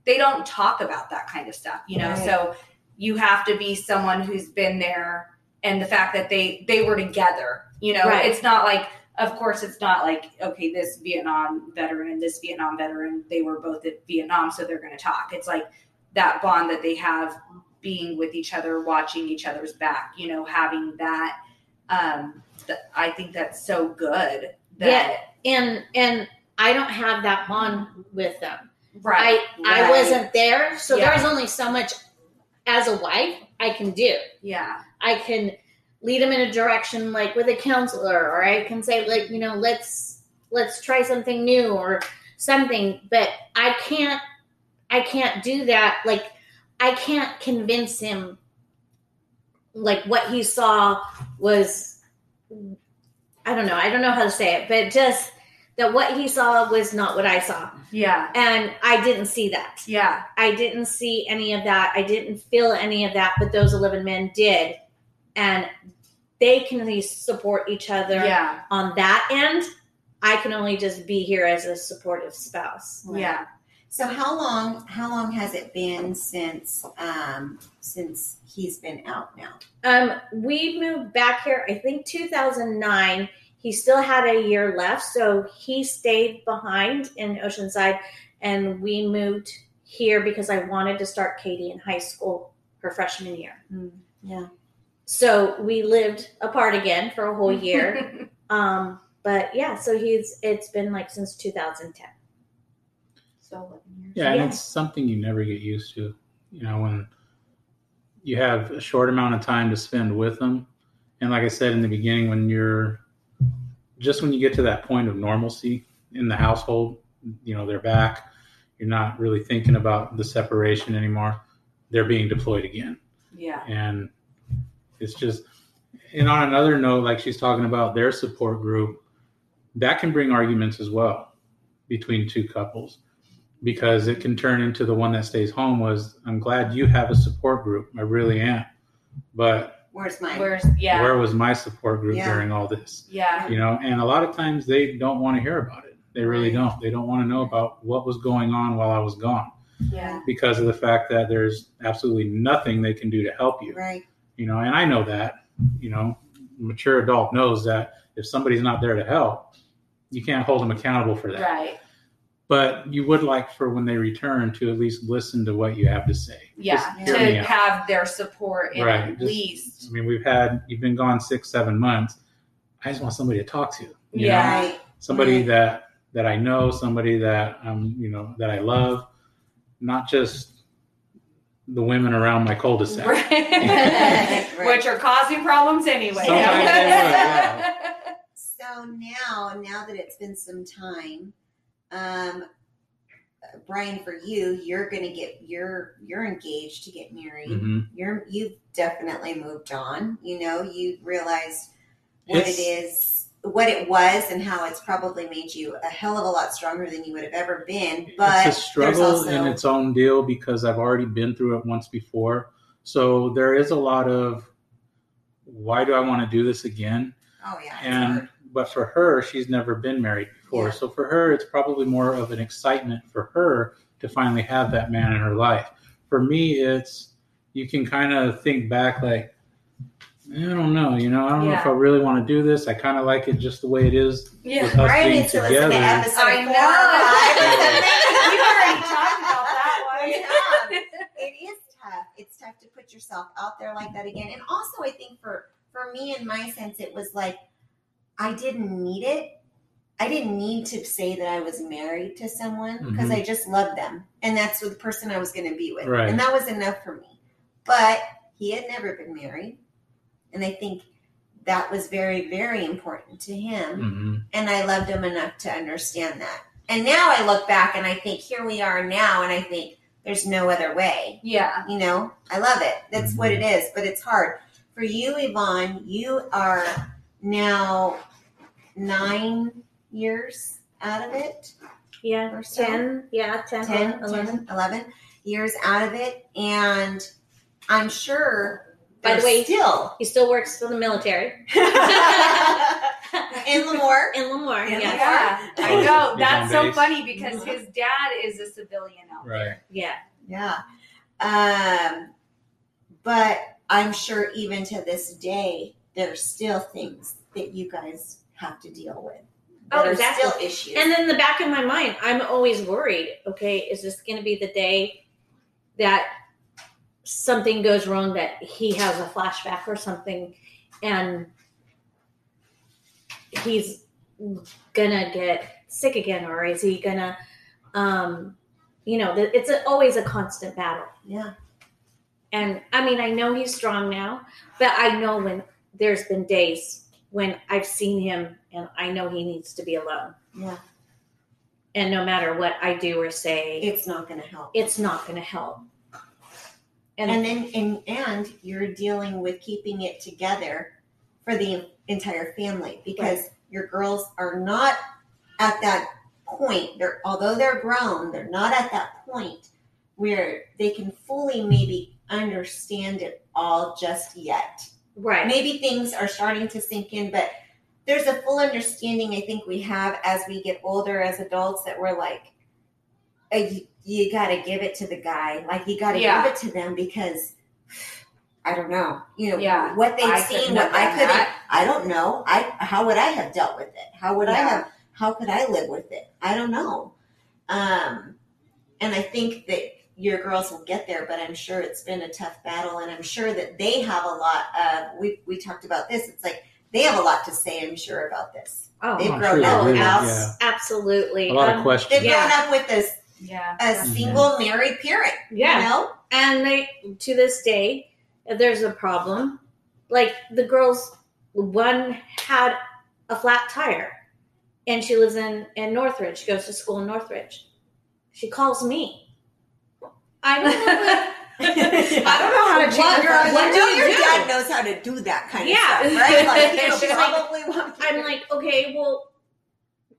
they don't talk about that kind of stuff, you know. Right. So you have to be someone who's been there and the fact that they they were together, you know. Right. It's not like of course it's not like okay, this Vietnam veteran and this Vietnam veteran, they were both at Vietnam so they're going to talk. It's like that bond that they have being with each other, watching each other's back, you know, having that um th- I think that's so good that and and i don't have that bond with them right i i wasn't there so Yeah. there's only so much as a wife i can do yeah I can lead them in a direction like with a counselor or I can say like, you know, let's let's try something new or something, but I can't I can't do that. Like, I can't convince him, like, what he saw was, I don't know. I don't know how to say it, but just that what he saw was not what I saw. Yeah. And I didn't see that. Yeah. I didn't see any of that. I didn't feel any of that, but those 11 men did. And they can at least support each other Yeah. on that end. I can only just be here as a supportive spouse. Yeah. So how long how long has it been since um since he's been out now? Um, we moved back here, I think 2009. He still had a year left, so he stayed behind in Oceanside, and we moved here because I wanted to start Katie in high school her freshman year. Yeah. So we lived apart again for a whole year. um, but yeah, so he's it's been like since 2010. so 11 years. Yeah, and it's something you never get used to. You know, when you have a short amount of time to spend with them, and like I said in the beginning, when you're just when you get to that point of normalcy in the household, you know, they're back. You're not really thinking about the separation anymore. They're being deployed again, Yeah. and it's just. And on another note, like she's talking about their support group, that can bring arguments as well between two couples because it can turn into the one that stays home was i'm glad you have a support group i really am but Where's mine? Where's yeah. where was my support group Yeah. during all this yeah. you know and a lot of times they don't want to hear about it they really don't they don't want to know about what was going on while i was gone Yeah. because of the fact that there's absolutely nothing they can do to help you Right. You know and i know that you know mature adult knows that if somebody's not there to help you can't hold them accountable for that Right. but you would like for when they return to at least listen to what you have to say. Yeah. Just Yeah. hear To have their support Right, at just- least. I mean, we've had you've been gone six, seven months. I just want somebody to talk to. you Yeah. know? Somebody Right. that that I know, somebody that um, you know that I love, not just the women around my cul-de-sac. Right. Right. Which are causing problems anyway. Sometimes they will, yeah. So now, now that it's been some time, um, Brian, for you, you're gonna get you're you're engaged to get married. Mhm. You're you've definitely moved on. You know, you realized what It's- it is, what it was, and how it's probably made you a hell of a lot stronger than you would have ever been. But it's a struggle also, in its own deal because I've already been through it once before. So there is a lot of why do I want to do this again? oh yeah, and hard. but for her she's never been married before Yeah. so for her it's probably more of an excitement for her to finally have that man in her life for me it's you can kind of think back like i don't know you know i don't know if i really want to do this i kind of like it just the way it is Yeah. with us Brian being needs to listen to together episode I know. or. We already talked about that one. We it is tough. It's tough to put yourself out there like that again. And also, I think for for me, in my sense, it was like I didn't need it. I didn't need to say that I was married to someone because Mhm. I just loved them, and that's the person I was going to be with, Right. and that was enough for me. But he had never been married, and I think that was very, very important to him Mhm. and I loved him enough to understand that. And now I look back and I think, here we are now, and I think there's no other way. Yeah. You know, I love it. That's what it is, but it's hard. For you, Yvonne, you are now nine years out of it, Yeah, Or so. 10, yeah, 10, 10, 11. 10, 11 years out of it. And I'm sure By the way- still He still works for the military. in Lemoore. In Lemoore, In yeah. Yeah. I know. on That's so base. funny because Mhm. his dad is a civilian out there. right Yeah. Yeah. Um, but I'm sure even to this day, there's still things that you guys have to deal with. Oh, That are exactly. still issues. And in the back of my mind, I'm always worried. Okay, is this going to be the day that something goes wrong, that he has a flashback or something, and he's gonna get sick again, or is he gonna, um, you know, it's a, always a constant battle. yeah. And I mean, I know he's strong now, but I know when there's been days when I've seen him and I know he needs to be alone. Yeah. and no matter what I do or say, It's not to help. it's not to help. And, and then and and you're dealing with keeping it together for the entire family because your girls are not at that point. They're although they're grown they're not at that point where they can fully maybe understand it all just yet. Right, maybe things are starting to sink in but there's a full understanding i think we have as we get older as adults that we're like you, you got to give it to the guy like you got to Yeah. give it to them because i don't know you know Yeah. what they've I seen what i couldn't i don't know i how would i have dealt with it how would i have how could i live with it i don't know um and i think that your girls will get there but i'm sure it's been a tough battle and i'm sure that they have a lot of we we talked about this it's like they have a lot to say i'm sure about this oh, they've I'm grown sure up they with do, us yeah. absolutely. A lot Um, of questions. they've Yeah. grown up with this Yeah. a Mhm. single married parent yeah, you know and they to this day, if there's a problem, like the girls, one had a flat tire, and she lives in in Northridge. She goes to school in Northridge. She calls me. I don't know. I don't know how to change What- a front what do you your do? dad knows how to do that kind Yeah. of stuff, right? Like he'll She's like- probably want you I'm like, okay, well,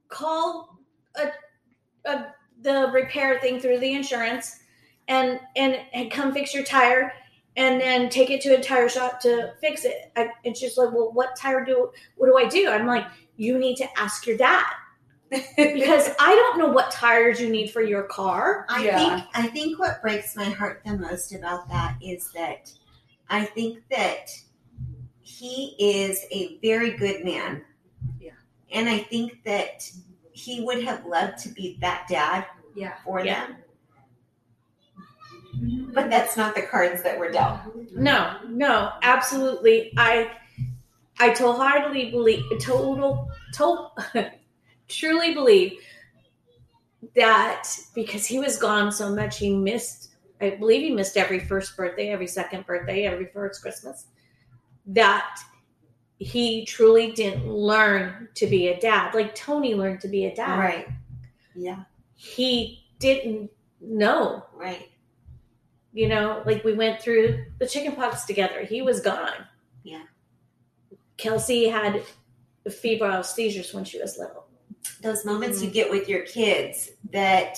call a, a the repair thing through the insurance, and and and come fix your tire, and then take it to a tire shop to fix it. I, and she's like, well, what tire do? What do I do? I'm like, you need to ask your dad because I don't know what tires you need for your car. I Yeah. think I think what breaks my heart the most about that is that I think that he is a very good man. Yeah. And I think that he would have loved to be that dad Yeah. for Yeah. them. But that's not the cards that were dealt. No, no, absolutely. I I wholeheartedly believe, total, total, truly believe that because he was gone so much, he missed. I believe he missed every first birthday, every second birthday, every first Christmas. That he truly didn't learn to be a dad, like Tony learned to be a dad. Right. Yeah. He didn't know Right. you know, like we went through the chicken pox together. He was gone. Yeah. Kelsey had febrile seizures when she was little. Those moments Mm-hmm. you get with your kids that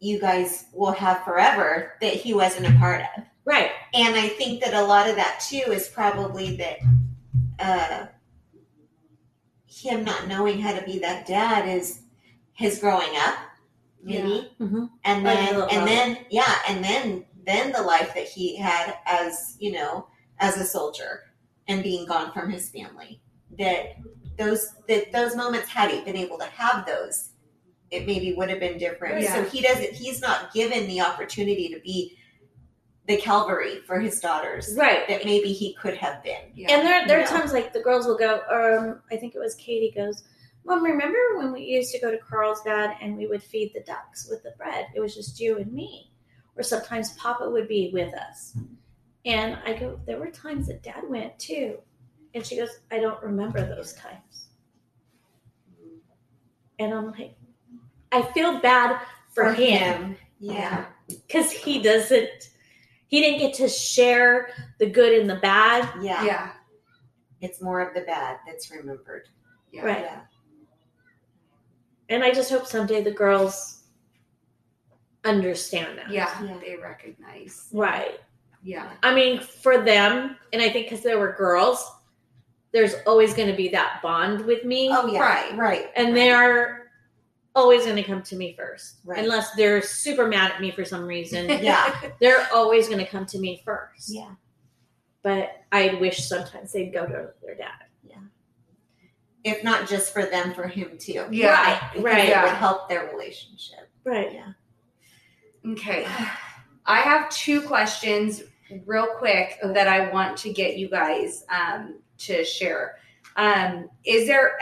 you guys will have forever that he wasn't a part of. Right. And I think that a lot of that too is probably that uh, him not knowing how to be that dad is his growing up, maybe, Mhm. and then and then yeah, and then then the life that he had as you know as a soldier and being gone from his family. That those that those moments had he been able to have those, it maybe would have been different. Yeah. So he doesn't. He's not given the opportunity to be the Calvary for his daughters Right. that maybe he could have been. Yeah. And there, there are Yeah. times like the girls will go, um, I think it was Katie goes, Mom, remember when we used to go to Carlsbad and we would feed the ducks with the bread? It was just you and me. Or sometimes Papa would be with us. And I go, there were times that Dad went too. And she goes, I don't remember those times. And I'm like, I feel bad for, him Yeah. because he doesn't, he didn't get to share the good and the bad. yeah. yeah. It's more of the bad that's remembered. Yeah. Right. Yeah. And I just hope someday the girls understand that. Yeah. Yeah. They recognize. Right. Yeah. I mean, for them, and I think because there were girls, there's always going to be that bond with me. Oh yeah. Right. Right. and right. they're always going to come to me first. Right. Unless they're super mad at me for some reason. Yeah. they're always going to come to me first. Yeah. But I wish sometimes they'd go to their dad. Yeah, if not just for them, for him too. Yeah. Because Right. It Yeah. would help their relationship. Right. Yeah. Okay. I have two questions real quick that I want to get you guys um, to share. Um, is there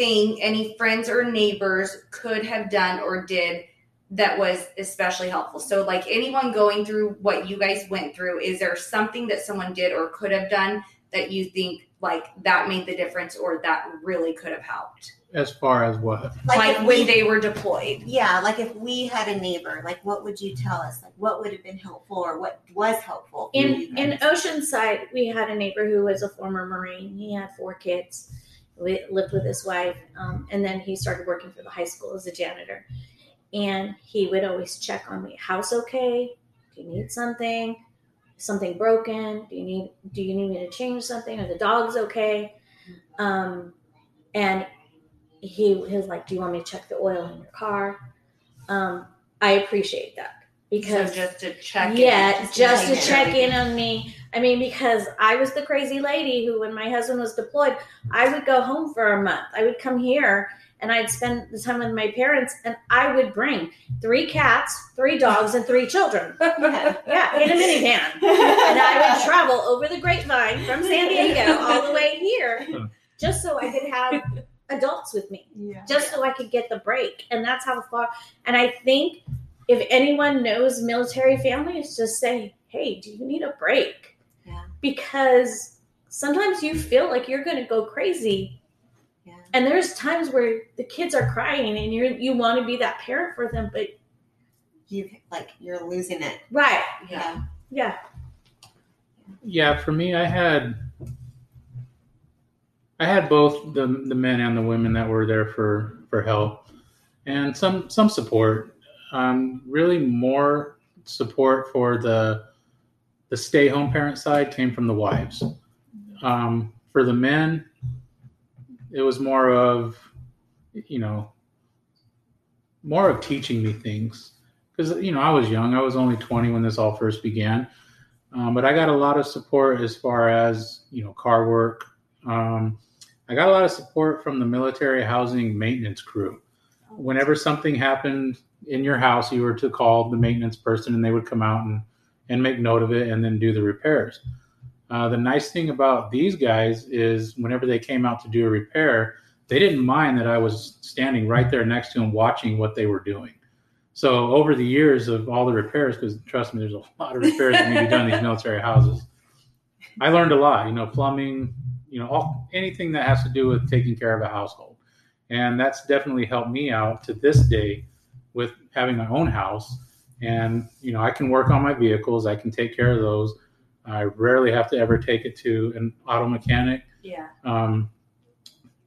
anything any friends or neighbors could have done or did that was especially helpful? So, like anyone going through what you guys went through, is there something that someone did or could have done that you think like that made the difference or that really could have helped? as far as what? Like, if when we- they were deployed. Yeah, like if we had a neighbor, like what would you tell us? Like what would have been helpful or what was helpful? In in? Oceanside, we had a neighbor who was a former Marine. He had four kids. Lived with his wife, um, and then he started working for the high school as a janitor. And he would always check on me. House okay? Do you need something? Something broken? Do you need Do you need me to change something? Are the dogs okay? Um, and he, he was like, "Do you want me to check the oil in your car?" Um, I appreciate that because so just to check. yeah, in, just to check in on me. I mean, because I was the crazy lady who, when my husband was deployed, I would go home for a month. I would come here and I'd spend the time with my parents, and I would bring three cats, three dogs, and three children. Yeah. Yeah, in a minivan. And I would travel over the grapevine from San Diego all the way here just so I could have adults with me Yeah. just so I could get the break. And that's how far. And I think if anyone knows military families, just say, hey, do you need a break? Yeah. Because sometimes you feel like you're going to go crazy. Yeah. And there's times where the kids are crying and you you want to be that parent for them, but You like you're losing it. right, Yeah. yeah, Yeah, for me, I had I had both the the men and the women that were there for for help, and some some support. Um, really, more support for the the stay home parent side came from the wives. Um, for the men, it was more of you know more of teaching me things because you know I was young. I was only twenty when this all first began. Um, but I got a lot of support as far as you know car work. Um, I got a lot of support from the military housing maintenance crew. Whenever something happened in your house, you were to call the maintenance person, and they would come out and and make note of it, and then do the repairs. Uh, the nice thing about these guys is whenever they came out to do a repair, they didn't mind that I was standing right there next to them, watching what they were doing. So over the years of all the repairs, because trust me, there's a lot of repairs that need to be done in these military houses. I learned a lot, you know, plumbing, you know, all, anything that has to do with taking care of a household, and that's definitely helped me out to this day with having my own house. And you know, I can work on my vehicles, I can take care of those. I rarely have to ever take it to an auto mechanic. Yeah. Um,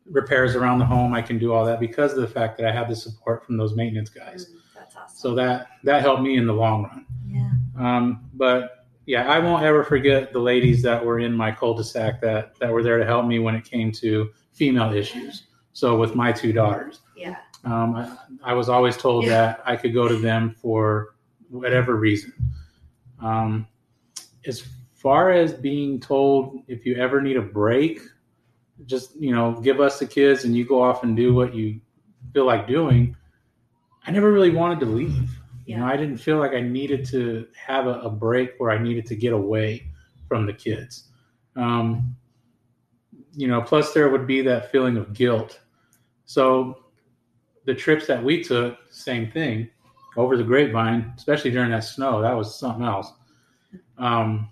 repairs around the home, I can do all that because of the fact that I have the support from those maintenance guys. That's awesome. So that that helped me in the long run. Yeah. Um, but yeah, I won't ever forget the ladies that were in my cul-de-sac that that were there to help me when it came to female issues. So with my two daughters, yeah. um, I, I was always told Yeah. that I could go to them for whatever reason. Um, as far as being told if you ever need a break, just you know, give us the kids and you go off and do what you feel like doing. I never really wanted to leave. You know, I didn't feel like I needed to have a, a break where I needed to get away from the kids. Um, you know, plus there would be that feeling of guilt. So the trips that we took, same thing, over the grapevine, especially during that snow, that was something else. Um,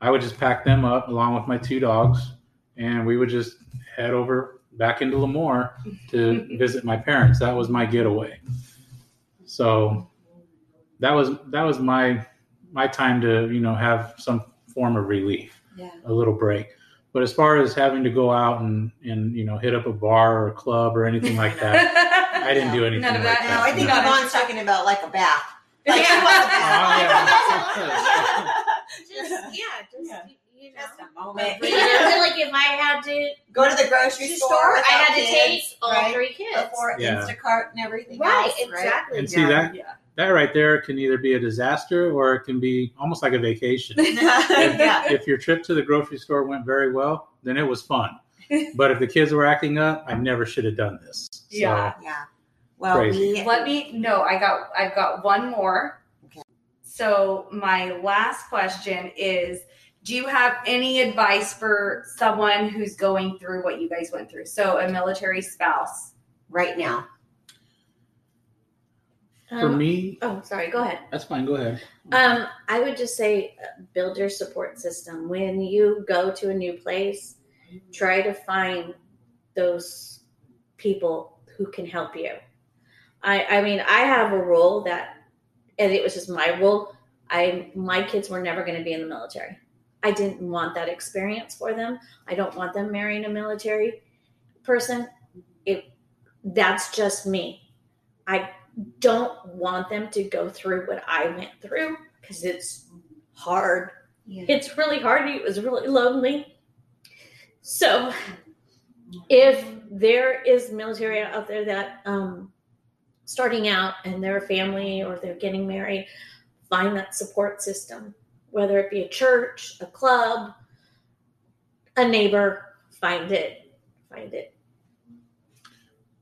I would just pack them up along with my two dogs, and we would just head over back into Lemoore to visit my parents. That was my getaway. So that was that was my my time to you know have some form of relief, Yeah. a little break. But as far as having to go out and and you know hit up a bar or a club or anything like that, I didn't do anything None of like that. that. No, I think No. Yvonne's talking about like a bath. Like, oh, Yeah. she wants a Oh, bath. just yeah, just Yeah. you know. Just a moment. You know, like if I had to Go to the grocery store. store, I without had to kids, take all right? three kids. before Yeah. Instacart and everything Right, else. Right, exactly. And see that Yeah. that right there can either be a disaster or it can be almost like a vacation. yeah. if your trip to the grocery store went very well, then it was fun. But if the kids were acting up, I never should have done this. So, Yeah. Yeah. Well, Crazy. we Let me no, I got I've got one more. Okay. So my last question is do you have any advice for someone who's going through what you guys went through? So a military spouse. right now. for Um, me, Oh, sorry. Go ahead. that's fine. Go ahead. Um, I would just say uh, build your support system. When you go to a new place, try to find those people who can help you. I, I mean, I have a rule that, and it was just my rule. I my kids were never going to be in the military. I didn't want that experience for them. I don't want them marrying a military person. It that's just me. I don't want them to go through what I went through because it's hard. Yeah. It's really hard. It was really lonely. So, if there is military out there that um, starting out and their family or they're getting married, find that support system, whether it be a church, a club, a neighbor, find it. Find it.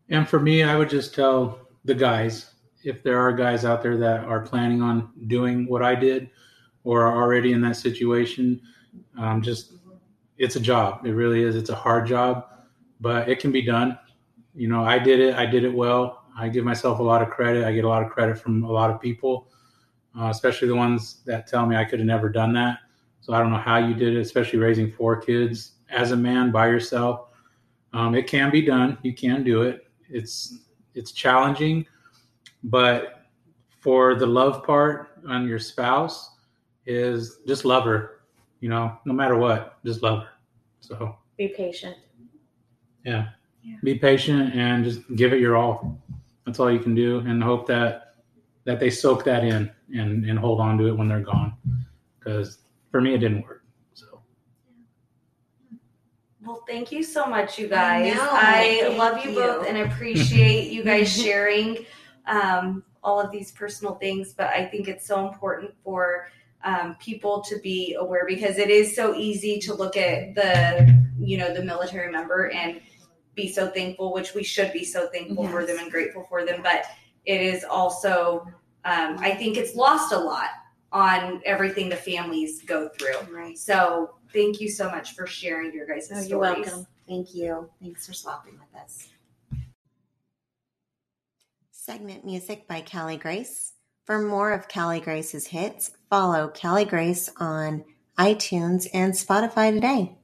And for me, I would just tell the guys if there are guys out there that are planning on doing what I did or are already in that situation, um, just it's a job. It really is. It's a hard job, but it can be done. You know, I did it. I did it well. I give myself a lot of credit. I get a lot of credit from a lot of people, uh, especially the ones that tell me I could have never done that. So I don't know how you did it, especially raising four kids as a man by yourself. Um, it can be done. You can do it. It's it's challenging, but for the love part on your spouse is just love her. You know, no matter what, just love her. So Be patient. yeah. Yeah. Be patient and just give it your all. That's all you can do and hope that that they soak that in and, and hold on to it when they're gone. Because for me it didn't work. So Well, thank you so much, you guys. know. I, love you, you. both and appreciate you guys sharing um, all of these personal things. But I think it's so important for um, people to be aware because it is so easy to look at the, you know, the military member and be so thankful, which we should be so thankful for them and grateful for them. But it is also, um, I think it's lost a lot on everything the families go through. Right. So thank you so much for sharing your guys' Oh, stories. you're welcome. Thank you. Thanks for swapping with us. Segment music by Callie Grace. For more of Callie Grace's hits, follow Callie Grace on iTunes and Spotify today.